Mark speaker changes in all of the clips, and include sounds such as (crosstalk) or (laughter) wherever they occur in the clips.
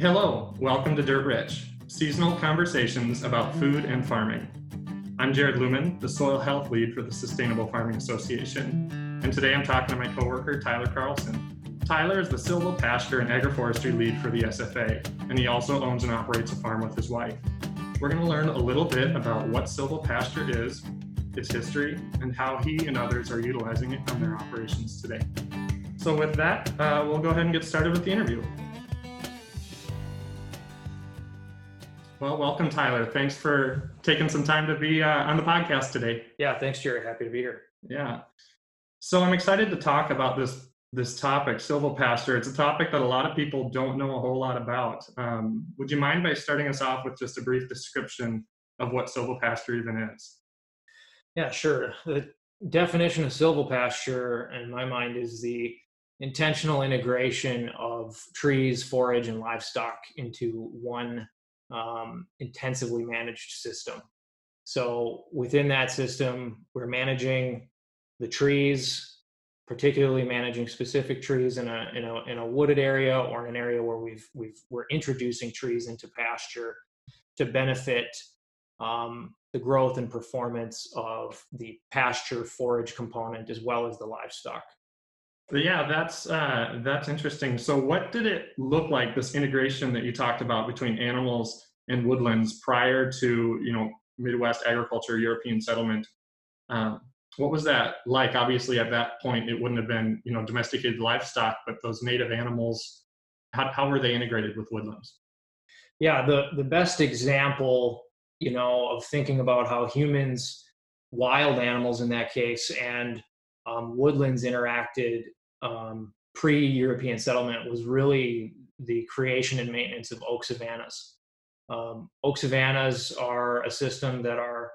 Speaker 1: Hello, welcome to Dirt Rich, seasonal conversations about food and farming. I'm Jared Lumen, the soil health lead for the Sustainable Farming Association, and today I'm talking to my coworker Tyler Carlson. Tyler is the silvopasture and agroforestry lead for the SFA, and he also owns and operates a farm with his wife. We're going to learn a little bit about what silvopasture is, its history, and how he and others are utilizing it on their operations today. So, with that, uh, we'll go ahead and get started with the interview. Well, welcome, Tyler. Thanks for taking some time to be uh, on the podcast today.
Speaker 2: Yeah, thanks, Jerry. Happy to be here.
Speaker 1: Yeah. So I'm excited to talk about this this topic, silvopasture. It's a topic that a lot of people don't know a whole lot about. Um, would you mind by starting us off with just a brief description of what silvopasture even is?
Speaker 2: Yeah, sure. The definition of silvopasture, in my mind, is the intentional integration of trees, forage, and livestock into one um, intensively managed system. So within that system, we're managing the trees, particularly managing specific trees in a in a in a wooded area or in an area where we've we've we're introducing trees into pasture to benefit um, the growth and performance of the pasture forage component as well as the livestock.
Speaker 1: Yeah, that's uh, that's interesting. So, what did it look like this integration that you talked about between animals and woodlands prior to you know Midwest agriculture, European settlement? Um, what was that like? Obviously, at that point, it wouldn't have been you know domesticated livestock, but those native animals, how how were they integrated with woodlands?
Speaker 2: Yeah, the the best example you know of thinking about how humans, wild animals in that case, and um, woodlands interacted um, pre-European settlement was really the creation and maintenance of oak savannas. Um, oak savannas are a system that are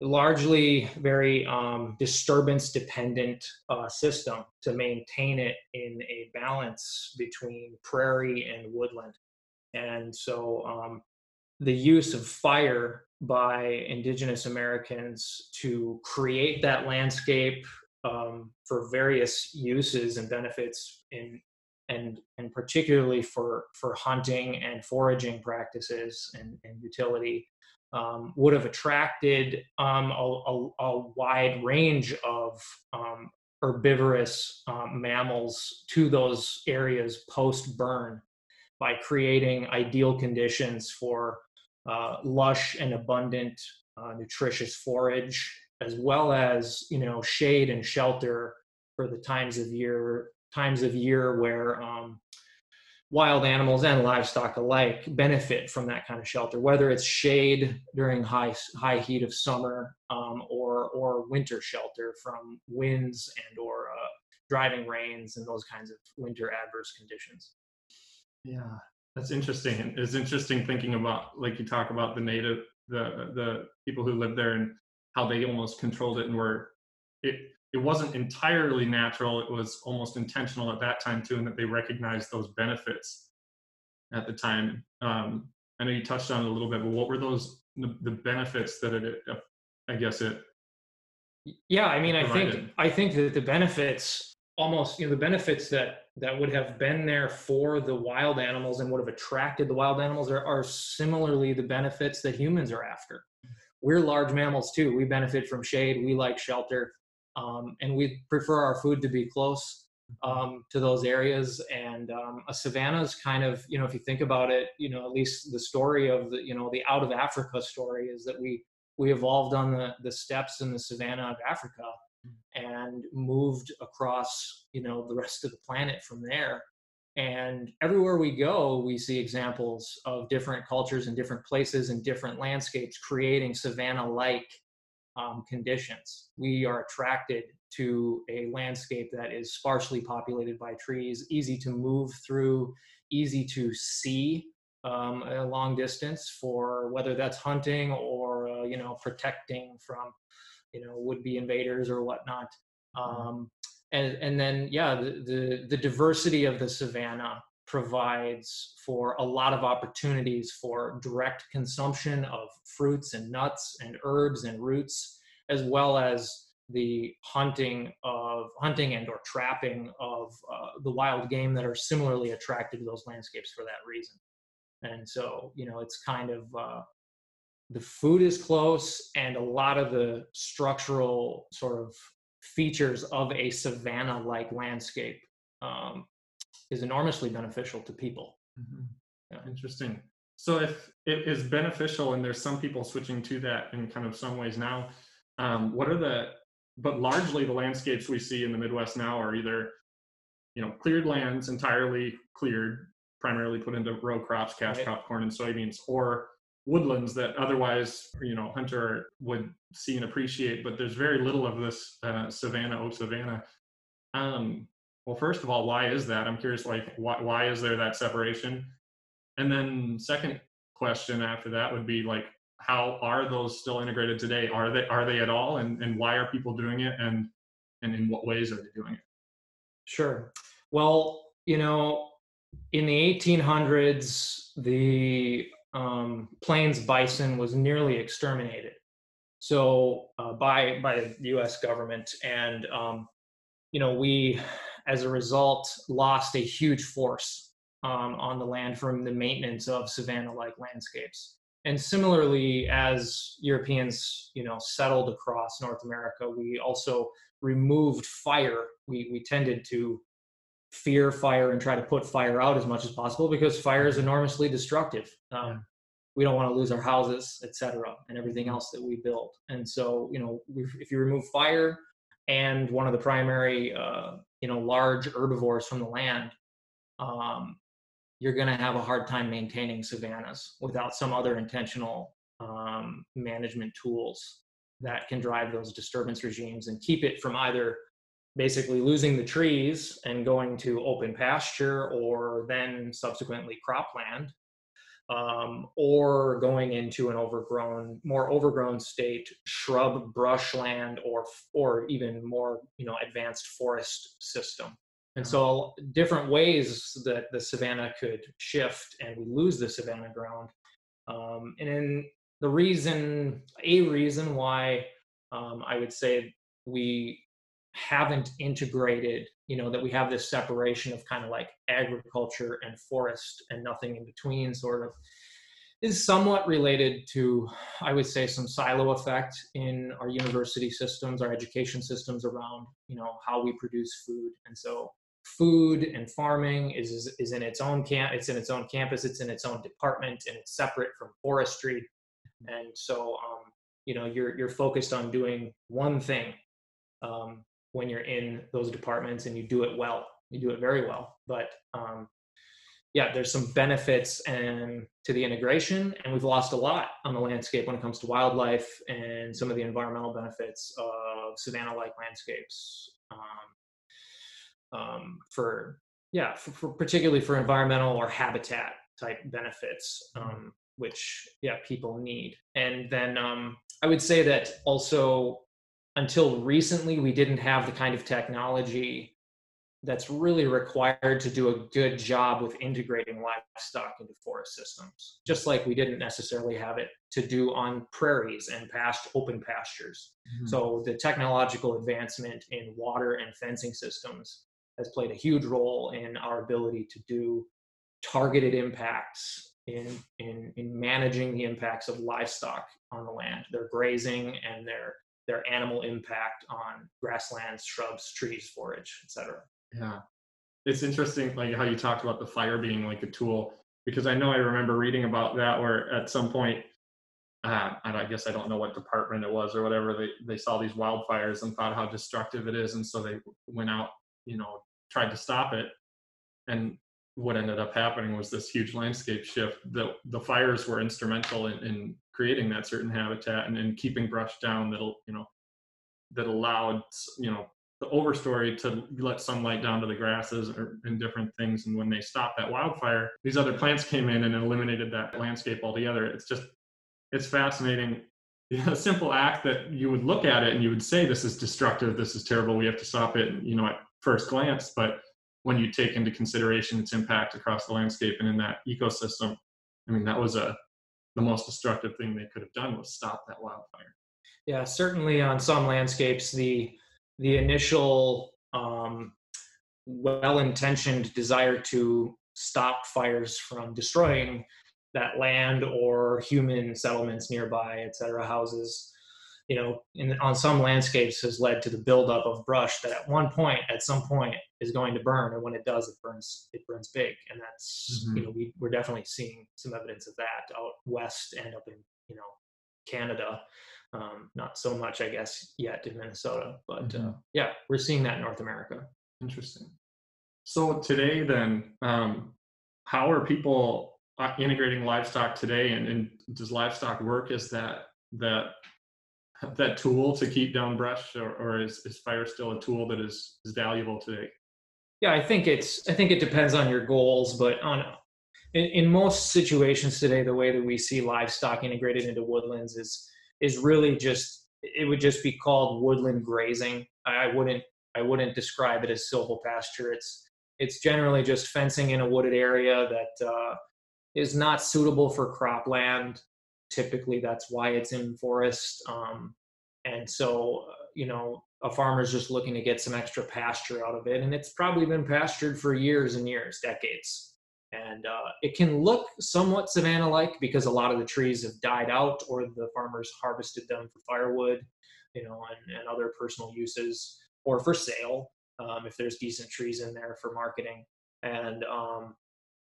Speaker 2: largely very um, disturbance dependent uh, system to maintain it in a balance between prairie and woodland. And so um, the use of fire by indigenous Americans to create that landscape um, for various uses and benefits in and and particularly for for hunting and foraging practices and, and utility um, would have attracted um, a, a, a, wide range of um, herbivorous um, mammals to those areas post burn by creating ideal conditions for uh, lush and abundant uh, nutritious forage as well as you know shade and shelter for the times of year times of year where um, wild animals and livestock alike benefit from that kind of shelter, whether it's shade during high high heat of summer um, or or winter shelter from winds and or uh, driving rains and those kinds of winter adverse conditions.
Speaker 1: Yeah, that's interesting. It's interesting thinking about like you talk about the native the the people who live there and how they almost controlled it and were it it wasn't entirely natural. It was almost intentional at that time too and that they recognized those benefits at the time. Um, i know you touched on it a little bit but what were those the, the benefits that it i guess it
Speaker 2: yeah i mean i think i think that the benefits almost you know the benefits that that would have been there for the wild animals and would have attracted the wild animals are, are similarly the benefits that humans are after we're large mammals too we benefit from shade we like shelter um, and we prefer our food to be close um, to those areas. And um, a savanna is kind of, you know, if you think about it, you know, at least the story of the, you know, the out of Africa story is that we we evolved on the the steppes in the savanna of Africa and moved across, you know, the rest of the planet from there. And everywhere we go, we see examples of different cultures and different places and different landscapes creating savanna like um, conditions. We are attracted to a landscape that is sparsely populated by trees, easy to move through, easy to see um, a long distance for whether that's hunting or uh, you know protecting from you know would-be invaders or whatnot. Mm-hmm. Um, and and then yeah, the, the the diversity of the savanna provides for a lot of opportunities for direct consumption of fruits and nuts and herbs and roots, as well as the hunting of hunting and or trapping of uh, the wild game that are similarly attracted to those landscapes for that reason. And so, you know, it's kind of uh, the food is close, and a lot of the structural sort of features of a savanna like landscape um, is enormously beneficial to people.
Speaker 1: Mm-hmm. Yeah. Interesting. So if it is beneficial and there's some people switching to that in kind of some ways now, um, what are the, but largely the landscapes we see in the Midwest now are either, you know, cleared lands entirely cleared, primarily put into row crops, cash right. crop, corn and soybeans, or woodlands that otherwise, you know, hunter would see and appreciate, but there's very little of this uh, savanna, oak savanna. Um, well, first of all, why is that? I'm curious, like, why, why is there that separation? And then second question after that would be like, how are those still integrated today? Are they are they at all? And and why are people doing it? And and in what ways are they doing it?
Speaker 2: Sure. Well, you know, in the 1800s, the um, plains bison was nearly exterminated. So uh, by by the U.S. government, and um, you know, we as a result lost a huge force um, on the land from the maintenance of savanna-like landscapes. And similarly, as Europeans, you know, settled across North America, we also removed fire. We we tended to fear fire and try to put fire out as much as possible because fire is enormously destructive. Um, we don't want to lose our houses, etc., and everything else that we build. And so, you know, if you remove fire and one of the primary, uh, you know, large herbivores from the land, um, you're going to have a hard time maintaining savannas without some other intentional um, management tools that can drive those disturbance regimes and keep it from either basically losing the trees and going to open pasture or then subsequently cropland um, or going into an overgrown more overgrown state shrub brushland or or even more you know advanced forest system and so, different ways that the savanna could shift and we lose the savanna ground. Um, and then the reason, a reason why um, I would say we haven't integrated, you know, that we have this separation of kind of like agriculture and forest and nothing in between, sort of, is somewhat related to, I would say, some silo effect in our university systems, our education systems around, you know, how we produce food. And so food and farming is, is, in its own camp it's in its own campus it's in its own department and it's separate from forestry and so um, you know you're you're focused on doing one thing um, when you're in those departments and you do it well. You do it very well. But um, yeah there's some benefits and to the integration and we've lost a lot on the landscape when it comes to wildlife and some of the environmental benefits of savanna like landscapes. Um, um, for yeah for, for, particularly for environmental or habitat type benefits um, which yeah people need. And then um, i would say that also until recently we didn't have the kind of technology that's really required to do a good job with integrating livestock into forest systems just like we didn't necessarily have it to do on prairies and past open pastures mm-hmm. so the technological advancement in water and fencing systems has played a huge role in our ability to do targeted impacts in, in, in managing the impacts of livestock on the land, their grazing and their, their animal impact on grasslands, shrubs, trees, forage, etc.
Speaker 1: Yeah. It's interesting like how you talked about the fire being like a tool because I know I remember reading about that where at some point uh, I guess I don't know what department it was or whatever. They they saw these wildfires and thought how destructive it is, and so they went out, you know, tried to stop it. And what ended up happening was this huge landscape shift. The, the fires were instrumental in, in creating that certain habitat and in keeping brush down that'll, you know, that allowed, you know, the overstory to let sunlight down to the grasses or, and different things. And when they stopped that wildfire, these other plants came in and eliminated that landscape altogether. It's just, it's fascinating. (laughs) A simple act that you would look at it and you would say, this is destructive, this is terrible, we have to stop it. You know, at first glance, but when you take into consideration its impact across the landscape and in that ecosystem, I mean, that was a the most destructive thing they could have done was stop that wildfire.
Speaker 2: Yeah, certainly on some landscapes, the the initial um, well-intentioned desire to stop fires from destroying that land or human settlements nearby, et cetera, houses, you know, in, on some landscapes has led to the buildup of brush that at one point, at some point, is going to burn, and when it does, it burns. It burns big, and that's mm-hmm. you know we we're definitely seeing some evidence of that out west and up in you know Canada. Um, not so much, I guess, yet in Minnesota, but uh, mm-hmm. uh, yeah, we're seeing that in North America.
Speaker 1: Interesting. So today, then, um, how are people uh, integrating livestock today, and, and does livestock work as that that (laughs) that tool to keep down brush, or, or is, is fire still a tool that is, is valuable today?
Speaker 2: Yeah, I think it's I think it depends on your goals, but on in, in most situations today, the way that we see livestock integrated into woodlands is is really just it would just be called woodland grazing. I wouldn't I wouldn't describe it as silvopasture. It's it's generally just fencing in a wooded area that uh, is not suitable for cropland typically that's why it's in forest um, and so uh, you know a farmer's just looking to get some extra pasture out of it and it's probably been pastured for years and years decades. And uh, it can look somewhat savanna like because a lot of the trees have died out or the farmers harvested them for firewood you know and, and other personal uses or for sale um, if there's decent trees in there for marketing. And um,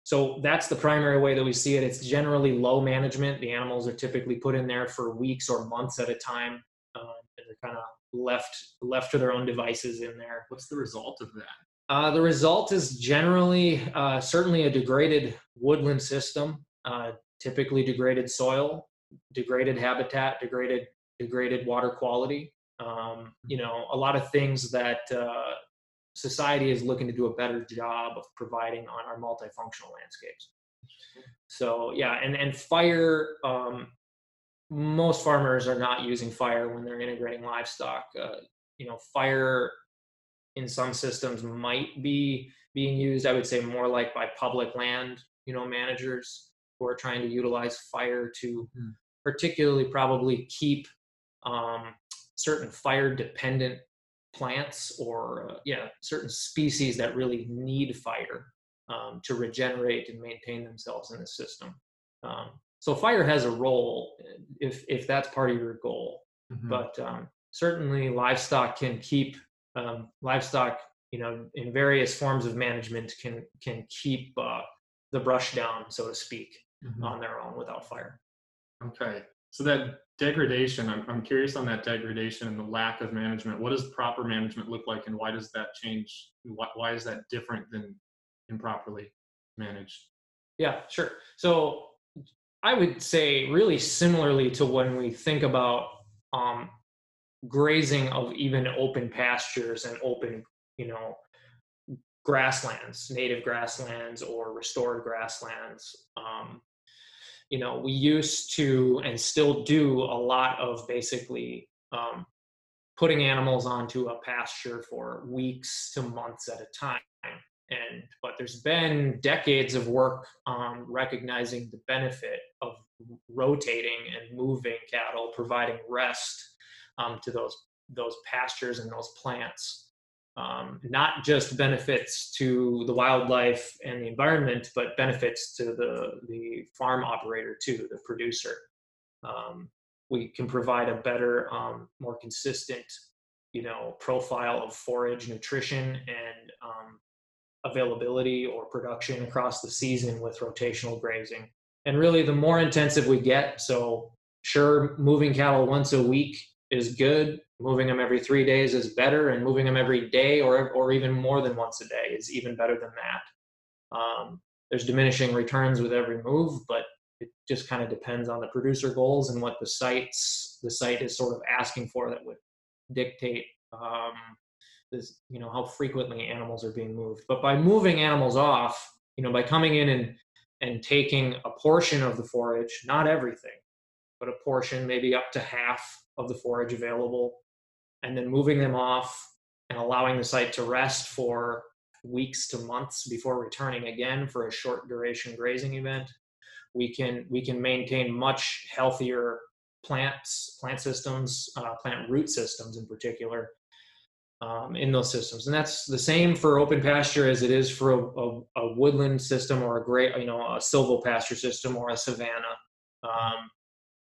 Speaker 2: so that's the primary way that we see it. It's generally low management. The animals are typically put in there for weeks or months at a time, um, and they're kind of left left to their own devices in there.
Speaker 1: What's the result of that?
Speaker 2: Uh, the result is generally uh, certainly a degraded woodland system, uh, typically degraded soil, degraded habitat, degraded degraded water quality. Um, you know, a lot of things that uh, society is looking to do a better job of providing on our multifunctional landscapes. So yeah, and and fire. Um, most farmers are not using fire when they're integrating livestock. Uh, you know, fire in some systems might be being used. I would say more like by public land, you know, managers who are trying to utilize fire to mm. particularly probably keep um, certain fire dependent plants or uh, yeah certain species that really need fire um, to regenerate and maintain themselves in the system um, so fire has a role if if that's part of your goal mm-hmm. but um, certainly livestock can keep um, livestock you know in various forms of management can can keep uh, the brush down so to speak mm-hmm. on their own without fire
Speaker 1: okay so that degradation, I'm, I'm curious on that degradation and the lack of management. What does proper management look like and why does that change? Why, why is that different than improperly managed?
Speaker 2: Yeah, sure. So I would say really similarly to when we think about um, grazing of even open pastures and open, you know, grasslands, native grasslands or restored grasslands. Um, you know, we used to and still do a lot of basically um, putting animals onto a pasture for weeks to months at a time. And but there's been decades of work um, recognizing the benefit of rotating and moving cattle, providing rest um, to those those pastures and those plants um, not just benefits to the wildlife and the environment, but benefits to the, the farm operator too, the producer. Um, we can provide a better, um, more consistent, you know, profile of forage nutrition and um, availability or production across the season with rotational grazing. And really, the more intensive we get, so sure, moving cattle once a week is good. Moving them every three days is better, and moving them every day or or even more than once a day is even better than that. Um, there's diminishing returns with every move, but it just kind of depends on the producer goals and what the sites the site is sort of asking for that would dictate um, this you know how frequently animals are being moved. But by moving animals off, you know by coming in and and taking a portion of the forage, not everything, but a portion, maybe up to half of the forage available, and then moving them off and allowing the site to rest for weeks to months before returning again for a short duration grazing event we can we can maintain much healthier plants plant systems uh, plant root systems in particular um, in those systems, and that's the same for open pasture as it is for a, a, a woodland system or a great, you know, a silvopasture system or a savanna. Um,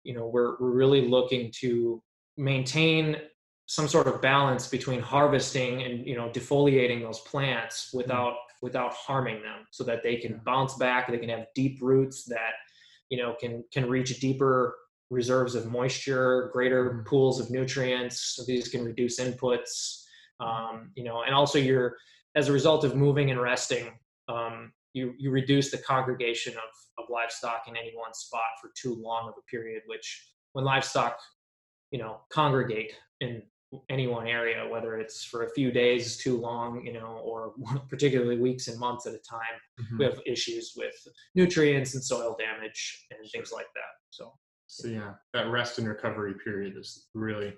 Speaker 2: you know, we're we're really looking to maintain some sort of balance between harvesting and you know defoliating those plants without mm-hmm. without harming them, so that they can bounce back, they can have deep roots that you know can can reach deeper reserves of moisture, greater mm-hmm. pools of nutrients. So these can reduce inputs um, you know, and also you're as a result of moving and resting, um, you you reduce the congregation of of livestock in any one spot for too long of a period. Which when livestock, you know, congregate in any one area, whether it's for a few days too long, you know, or (laughs) particularly weeks and months at a time, mm-hmm. we have issues with nutrients and soil damage and things like that. So,
Speaker 1: so yeah, that rest and recovery period is really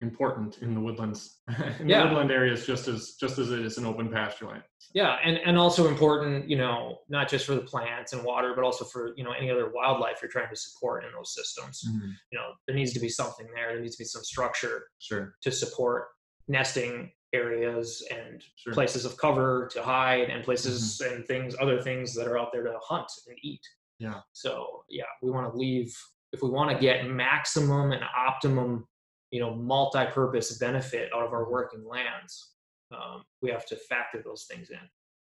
Speaker 1: important in the woodlands (laughs) in yeah. the woodland areas just as just as it is in open pasture land
Speaker 2: yeah and and also important you know not just for the plants and water but also for you know any other wildlife you're trying to support in those systems mm-hmm. you know there needs to be something there there needs to be some structure
Speaker 1: sure
Speaker 2: to support nesting areas and sure. places of cover to hide and places mm-hmm. and things other things that are out there to hunt and eat
Speaker 1: yeah
Speaker 2: so yeah we want to leave if we want to get maximum and optimum you know multi-purpose benefit out of our working lands um, we have to factor those things in.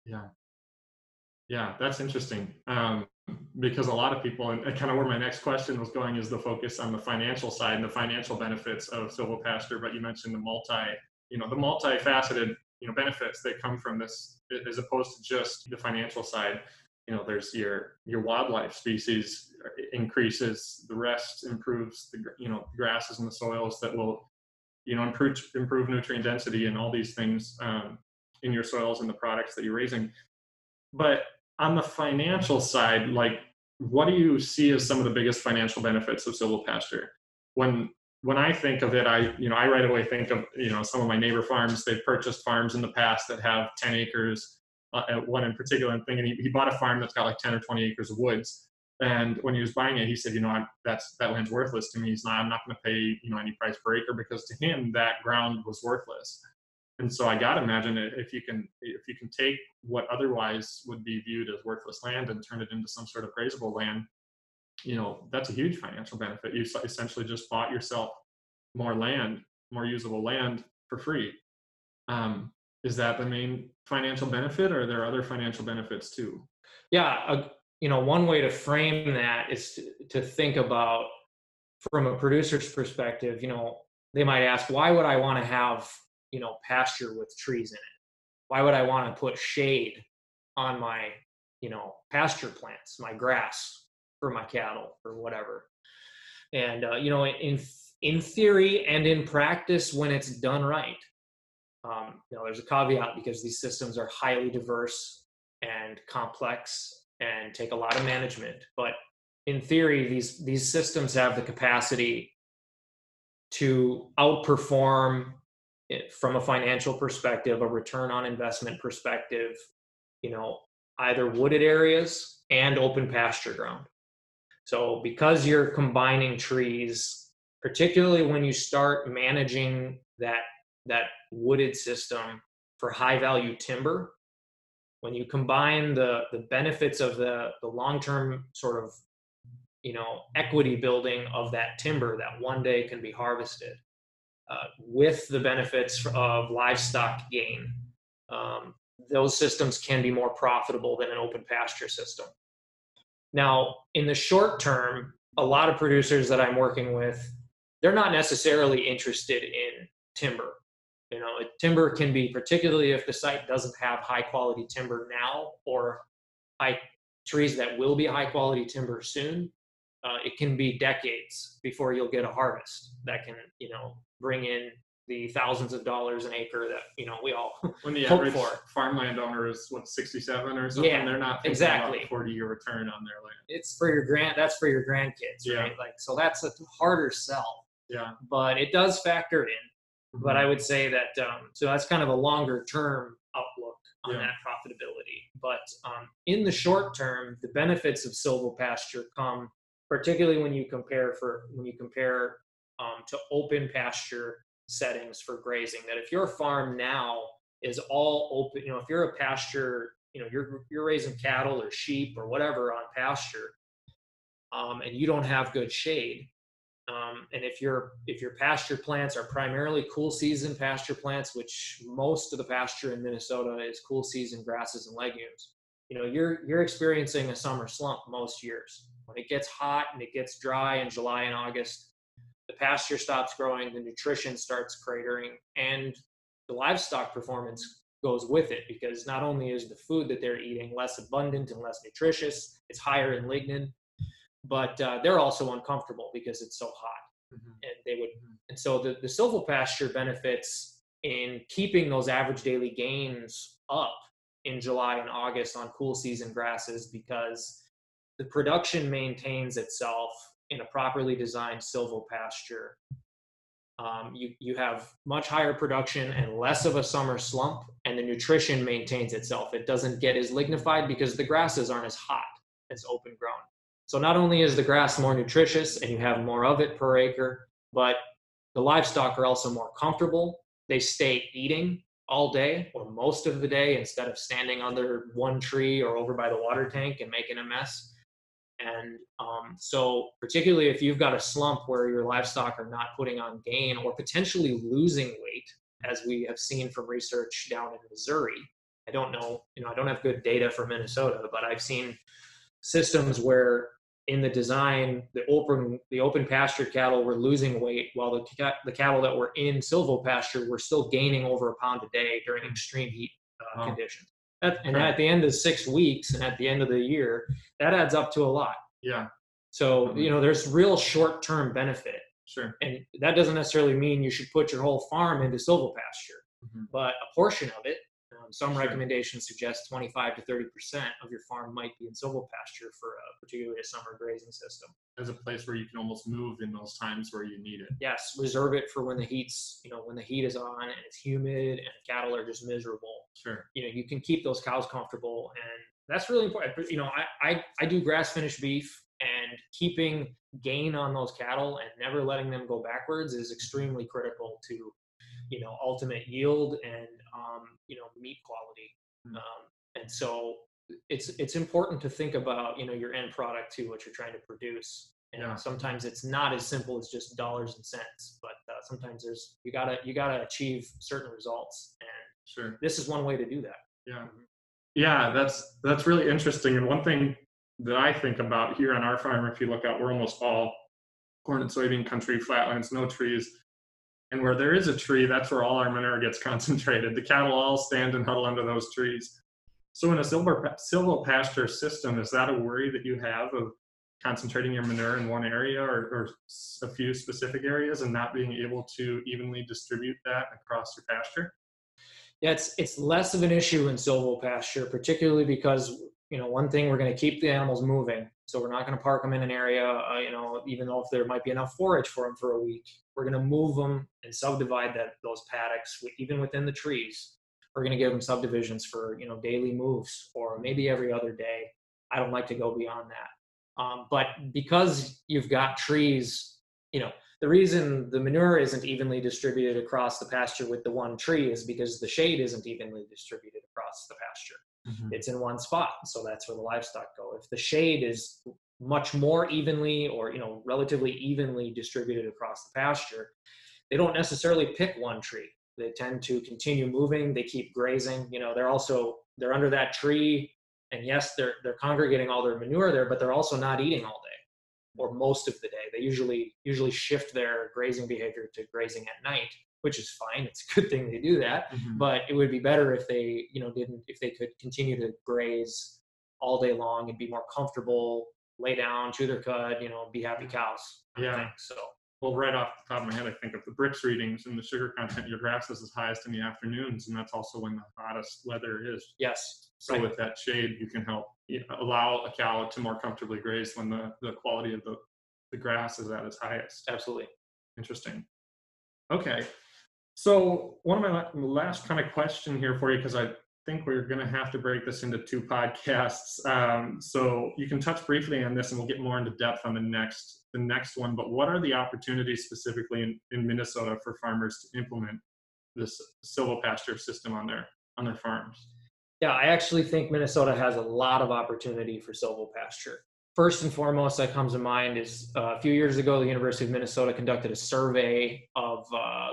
Speaker 1: Yeah. Yeah that's interesting um, because a lot of people and kind of where my next question was going is the focus on the financial side and the financial benefits of silvopasture but you mentioned the multi you know the multifaceted you know benefits that come from this as opposed to just the financial side. You know there's your your wildlife species increases the rest improves the you know grasses and the soils that will you know improve improve nutrient density and all these things um, in your soils and the products that you're raising but on the financial side like what do you see as some of the biggest financial benefits of silvopasture when when I think of it, I you know I right away think of you know some of my neighbor farms. They've purchased farms in the past that have 10 acres uh, one in particular, I'm thinking he, he, bought a farm that's got like 10 or 20 acres of woods. And when he was buying it, he said, you know, I'm, that's that land's worthless to me. He's not, I'm not going to pay, you know, any price per acre because to him that ground was worthless. And so I got to imagine if you can, if you can take what otherwise would be viewed as worthless land and turn it into some sort of grazable land, you know, that's a huge financial benefit. You essentially just bought yourself more land, more usable land for free. Um, is that the main financial benefit or are there other financial benefits too
Speaker 2: yeah you know one way to frame that is to, to think about from a producer's perspective you know they might ask why would i want to have you know pasture with trees in it? Why would i want to put shade on my you know pasture plants my grass for my cattle or whatever? And uh, you know in in theory and in practice when it's done right um, you know, there's a caveat because these systems are highly diverse and complex and take a lot of management. But in theory, these these systems have the capacity to outperform from a financial perspective, a return on investment perspective, you know, either wooded areas and open pasture ground. So because you're combining trees, particularly when you start managing that that wooded system for high value timber when you combine the the benefits of the the long term sort of you know equity building of that timber that one day can be harvested uh, with the benefits of livestock gain um, those systems can be more profitable than an open pasture system. Now in the short term a lot of producers that i'm working with they're not necessarily interested in timber you know, timber can be, particularly if the site doesn't have high quality timber now or high trees that will be high quality timber soon. Uh, it can be decades before you'll get a harvest that can, you know, bring in the thousands of dollars an acre that you know we all (laughs)
Speaker 1: when the
Speaker 2: hope
Speaker 1: average
Speaker 2: for.
Speaker 1: farmland owner is what 67 or something
Speaker 2: yeah,
Speaker 1: they're not
Speaker 2: exactly
Speaker 1: 40 year return on their land
Speaker 2: it's for your grand that's for your grandkids yeah. right like so that's a harder sell
Speaker 1: yeah
Speaker 2: but it does factor in but I would say that um, so that's kind of a longer term outlook on yeah. that profitability. But um, in the short term, the benefits of silvopasture come particularly when you compare for when you compare um, to open pasture settings for grazing. That if your farm now is all open, you know, if you're a pasture, you know, you're you're raising cattle or sheep or whatever on pasture, um, and you don't have good shade, um, and if your if your pasture plants are primarily cool season pasture plants, which most of the pasture in Minnesota is cool season grasses and legumes, you know you're you're experiencing a summer slump most years. When it gets hot and it gets dry in July and August, the pasture stops growing, the nutrition starts cratering, and the livestock performance goes with it because not only is the food that they're eating less abundant and less nutritious, it's higher in lignin, but uh, they're also uncomfortable because it's so hot mm-hmm. and they would mm-hmm. and so the, the silvopasture benefits in keeping those average daily gains up in july and august on cool season grasses because the production maintains itself in a properly designed silvopasture um, you, you have much higher production and less of a summer slump and the nutrition maintains itself it doesn't get as lignified because the grasses aren't as hot as open grown so not only is the grass more nutritious and you have more of it per acre, but the livestock are also more comfortable. They stay eating all day or most of the day instead of standing under one tree or over by the water tank and making a mess. And um, so, particularly if you've got a slump where your livestock are not putting on gain or potentially losing weight, as we have seen from research down in Missouri, I don't know, you know, I don't have good data for Minnesota, but I've seen systems where in the design, the open the open pasture cattle were losing weight, while the the cattle that were in silvopasture were still gaining over a pound a day during extreme heat uh, wow. conditions. That, and at the end of six weeks and at the end of the year, that adds up to a lot.
Speaker 1: Yeah.
Speaker 2: So mm-hmm. you know, there's real short term benefit.
Speaker 1: Sure.
Speaker 2: And that doesn't necessarily mean you should put your whole farm into silvopasture, mm-hmm. but a portion of it some recommendations suggest 25 to 30 percent of your farm might be in silvopasture for a particularly a summer grazing system.
Speaker 1: As a place where you can almost move in those times where you need it.
Speaker 2: Yes, reserve it for when the heat's you know when the heat is on and it's humid and cattle are just miserable.
Speaker 1: Sure.
Speaker 2: You know you can keep those cows comfortable and that's really important. You know I I, I do grass finished beef and keeping gain on those cattle and never letting them go backwards is extremely critical to you know ultimate yield and um, you know meat quality mm. um, and so it's it's important to think about you know your end product too what you're trying to produce and yeah. sometimes it's not as simple as just dollars and cents but uh, sometimes there's you gotta you gotta achieve certain results and
Speaker 1: sure
Speaker 2: this is one way to do that
Speaker 1: yeah mm-hmm. yeah that's that's really interesting and one thing that i think about here on our farm if you look out we're almost all corn and soybean country flatlands no trees and where there is a tree, that's where all our manure gets (laughs) concentrated. The cattle all stand and huddle under those trees. So in a silver silvopasture system, is that a worry that you have of concentrating your manure in one area or, or, a few specific areas and not being able to evenly distribute that across your pasture?
Speaker 2: Yeah, it's it's less of an issue in silvopasture, particularly because you know one thing we're going to keep the animals moving so we're not going to park them in an area uh, you know even though if there might be enough forage for them for a week we're going to move them and subdivide that those paddocks even within the trees. We're going to give them subdivisions for you know daily moves or maybe every other day. I don't like to go beyond that. Um, but because you've got trees you know the reason the manure isn't evenly distributed across the pasture with the one tree is because the shade isn't evenly distributed across the pasture mm-hmm. it's in one spot so that's where the livestock go. If the shade is much more evenly or you know relatively evenly distributed across the pasture they don't necessarily pick one tree. They tend to continue moving. They keep grazing. You know they're also they're under that tree and yes they're they're congregating all their manure there but they're also not eating all or most of the day they usually usually shift their grazing behavior to grazing at night which is fine. It's a good thing they do that. Mm-hmm. But it would be better if they, you know, didn't if they could continue to graze all day long and be more comfortable, lay down, chew their cud, you know, be happy cows.
Speaker 1: Yeah.
Speaker 2: So
Speaker 1: well, right off the top of my head, I think of the Brix readings and the sugar content. Your grass is highest in the afternoons, and that's also when the hottest weather is.
Speaker 2: Yes.
Speaker 1: So right. with that shade, you can help you know, allow a cow to more comfortably graze when the, the quality of the, the grass is at its highest.
Speaker 2: Absolutely.
Speaker 1: Interesting. Okay. So one of my last kind of question here for you, because I think we're going to have to break this into two podcasts. Um, so you can touch briefly on this, and we'll get more into depth on the next the next one. But what are the opportunities specifically in, in Minnesota for farmers to implement this silvopasture system on their on their farms?
Speaker 2: Yeah, I actually think Minnesota has a lot of opportunity for silvopasture. First and foremost, that comes to mind is uh, a few years ago, the University of Minnesota conducted a survey of uh,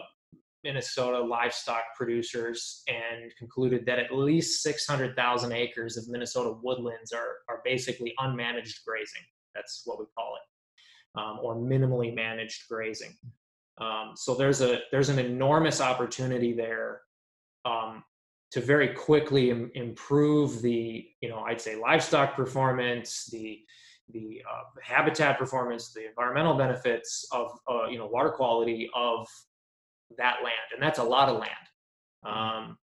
Speaker 2: Minnesota livestock producers and concluded that at least 600,000 acres of Minnesota woodlands are, are basically unmanaged grazing. That's what we call it, um, or minimally managed grazing. Um, so there's a there's an enormous opportunity there um, to very quickly Im- improve the you know I'd say livestock performance, the the uh, habitat performance, the environmental benefits of uh, you know water quality of that land, and that's a lot of land. Um,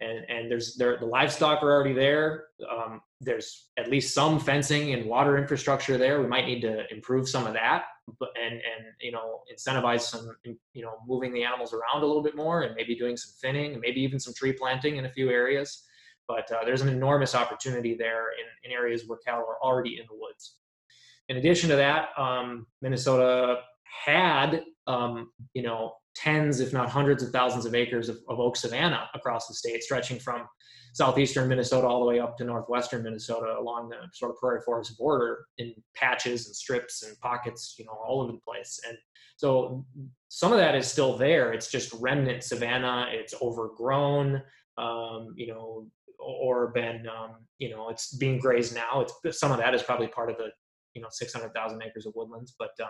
Speaker 2: and and there's there the livestock are already there. Um, there's at least some fencing and water infrastructure there. We might need to improve some of that, but and and you know incentivize some you know moving the animals around a little bit more, and maybe doing some thinning, and maybe even some tree planting in a few areas. But uh, there's an enormous opportunity there in, in areas where cattle are already in the woods. In addition to that, um, Minnesota had um, you know tens, if not hundreds of thousands of acres of, of oak savanna across the state, stretching from southeastern Minnesota all the way up to northwestern Minnesota along the sort of prairie forest border in patches and strips and pockets, you know, all over the place. And so some of that is still there. It's just remnant savanna. It's overgrown, um, you know, or been, um, you know, it's being grazed now. It's some of that is probably part of the, you know, 600,000 acres of woodlands, but um,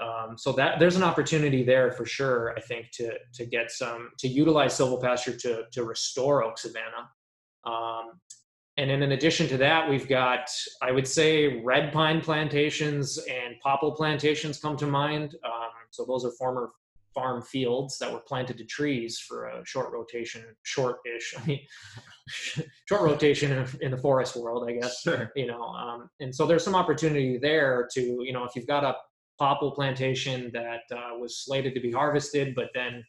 Speaker 2: um, so that there's an opportunity there for sure. I think to to get some to utilize silvopasture to to restore oak savanna. Um, and then in addition to that, we've got I would say red pine plantations and poplar plantations come to mind. Um, so those are former farm fields that were planted to trees for a short rotation, short-ish. (laughs) I mean, short rotation in, in, the forest world, I guess. Sure. You know, um, and so there's some opportunity there to you know if you've got a poplar plantation that uh, was slated to be harvested, but then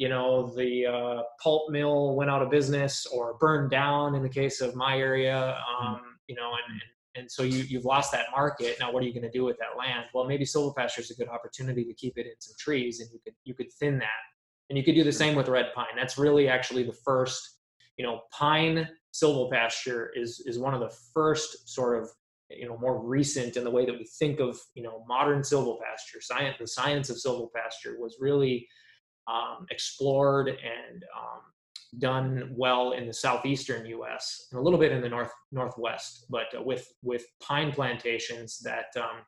Speaker 2: you know the uh, pulp mill went out of business or burned down in the case of my area hmm. um, you know and, and, and so you, you've lost that market. Now what are you going to do with that land? Well maybe silvopasture is a good opportunity to keep it in some trees and you could you could thin that. And you could do the same with red pine. That's really actually the first you know pine silvopasture is is one of the first sort of you know more recent in the way that we think of you know modern silvopasture science the science of silvopasture was really um, explored and um, done well in the southeastern U.S. and a little bit in the north northwest, but uh, with with pine plantations that um,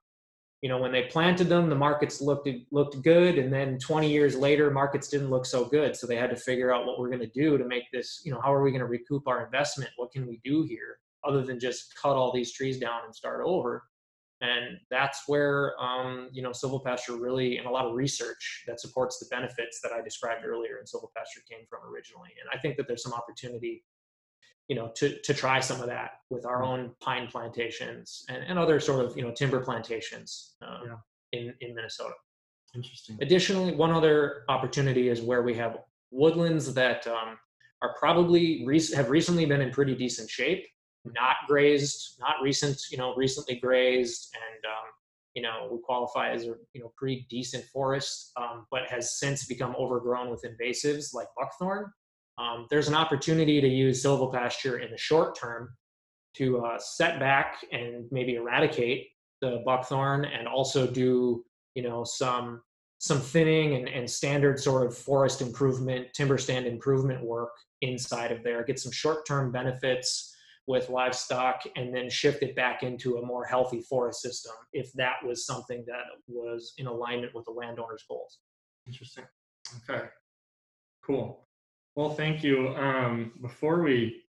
Speaker 2: you know when they planted them, the markets looked looked good, and then 20 years later, markets didn't look so good. So they had to figure out what we're going to do to make this. You know, how are we going to recoup our investment? What can we do here? Other than just cut all these trees down and start over. And that's where, um, you know, silvopasture really, and a lot of research that supports the benefits that I described earlier in silvopasture came from originally. And I think that there's some opportunity, you know, to, to try some of that with our own pine plantations and, and other sort of, you know, timber plantations um, yeah. in, in Minnesota.
Speaker 1: Interesting.
Speaker 2: Additionally, one other opportunity is where we have woodlands that um, are probably rec- have recently been in pretty decent shape not grazed, not recent, you know, recently grazed, and um, you know, we qualify as a you know pretty decent forest, um, but has since become overgrown with invasives like buckthorn. Um, there's an opportunity to use silvopasture in the short term to uh, set back and maybe eradicate the buckthorn, and also do you know some some thinning and, and standard sort of forest improvement, timber stand improvement work inside of there. Get some short term benefits with livestock and then shift it back into a more healthy forest system if that was something that was in alignment with the landowner's goals.
Speaker 1: Interesting. Okay. Cool. Well, thank you. Um, before we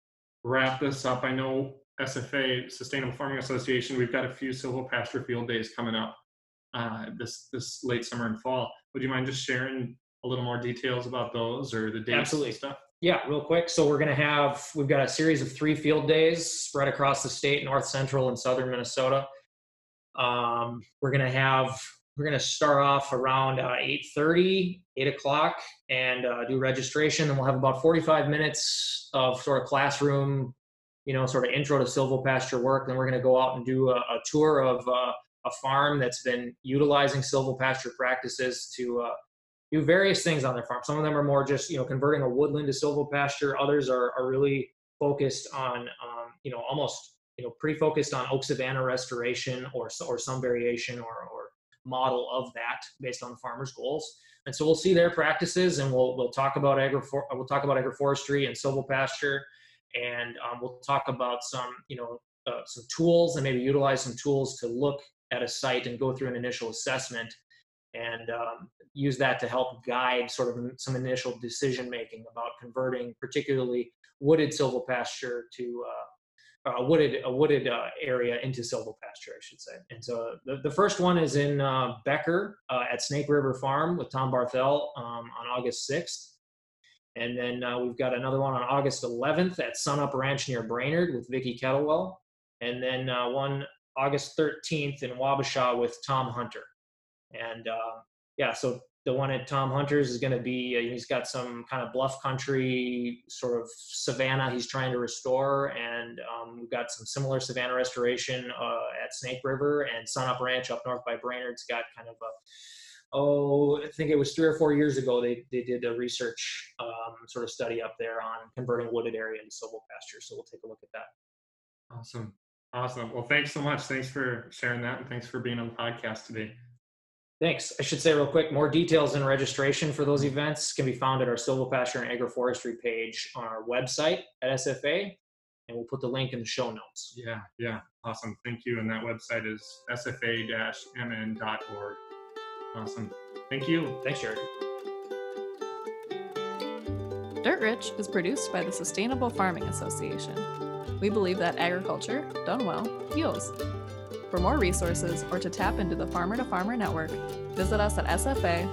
Speaker 1: wrap this up, I know SFA, Sustainable Farming Association, we've got a few silvopasture field days coming up uh, this this late summer and fall. Would you mind just sharing a little more details about those or the dates
Speaker 2: Absolutely.
Speaker 1: and stuff?
Speaker 2: Yeah, real quick. So we're going to have we've got a series of three field days spread across the state, north, central, and southern Minnesota. Um, we're going to have we're going to start off around uh, 8.30 8 o'clock and uh, do registration and we'll have about 45 minutes of sort of classroom you know sort of intro to silvopasture work then we're going to go out and do a, a tour of uh, a farm that's been utilizing silvopasture practices to uh, do various things on their farm some of them are more just you know converting a woodland to silvopasture others are, are really focused on um, you know almost you know pretty focused on oak savanna restoration or or some variation or, or model of that based on the farmer's goals. And so we'll see their practices, and we'll we'll talk about agri we'll talk about agroforestry and silvopasture, and um, we'll talk about some you know uh, some tools and maybe utilize some tools to look at a site and go through an initial assessment and um, use that to help guide sort of some initial decision making about converting particularly wooded silvopasture to uh, a wooded a wooded uh, area into silvopasture, I should say. And so the, the first one is in uh, Becker uh, at Snake River Farm with Tom Barthel um, on August 6th. And then uh, we've got another one on August 11th at Sunup Ranch near Brainerd with Vicki Kettlewell. And then uh, one August 13th in Wabasha with Tom Hunter. And uh, yeah, so the one at Tom Hunter's is going to be, uh, he's got some kind of bluff country sort of savanna he's trying to restore. And um, we've got some similar savanna restoration uh, at Snake River and Sunup Ranch up north by Brainerd's got kind of a, oh, I think it was three or four years ago, they, they did a research um, sort of study up there on converting wooded area into silvopasture. So we'll take a look at that.
Speaker 1: Awesome. Awesome. Well, thanks so much. Thanks for sharing that. And thanks for being on the podcast today.
Speaker 2: Thanks. I should say real quick, more details and registration for those events can be found at our silvopasture and agroforestry page on our website at SFA, and we'll put the link in the show notes.
Speaker 1: Yeah, yeah, awesome. Thank you. And that website is sfa-mn.org. Awesome. Thank you.
Speaker 2: Thanks, Jared.
Speaker 3: Dirt Rich is produced by the Sustainable Farming Association. We believe that agriculture, done well, heals. For more resources or to tap into the Farmer to Farmer Network, visit us at sfa-mn.org.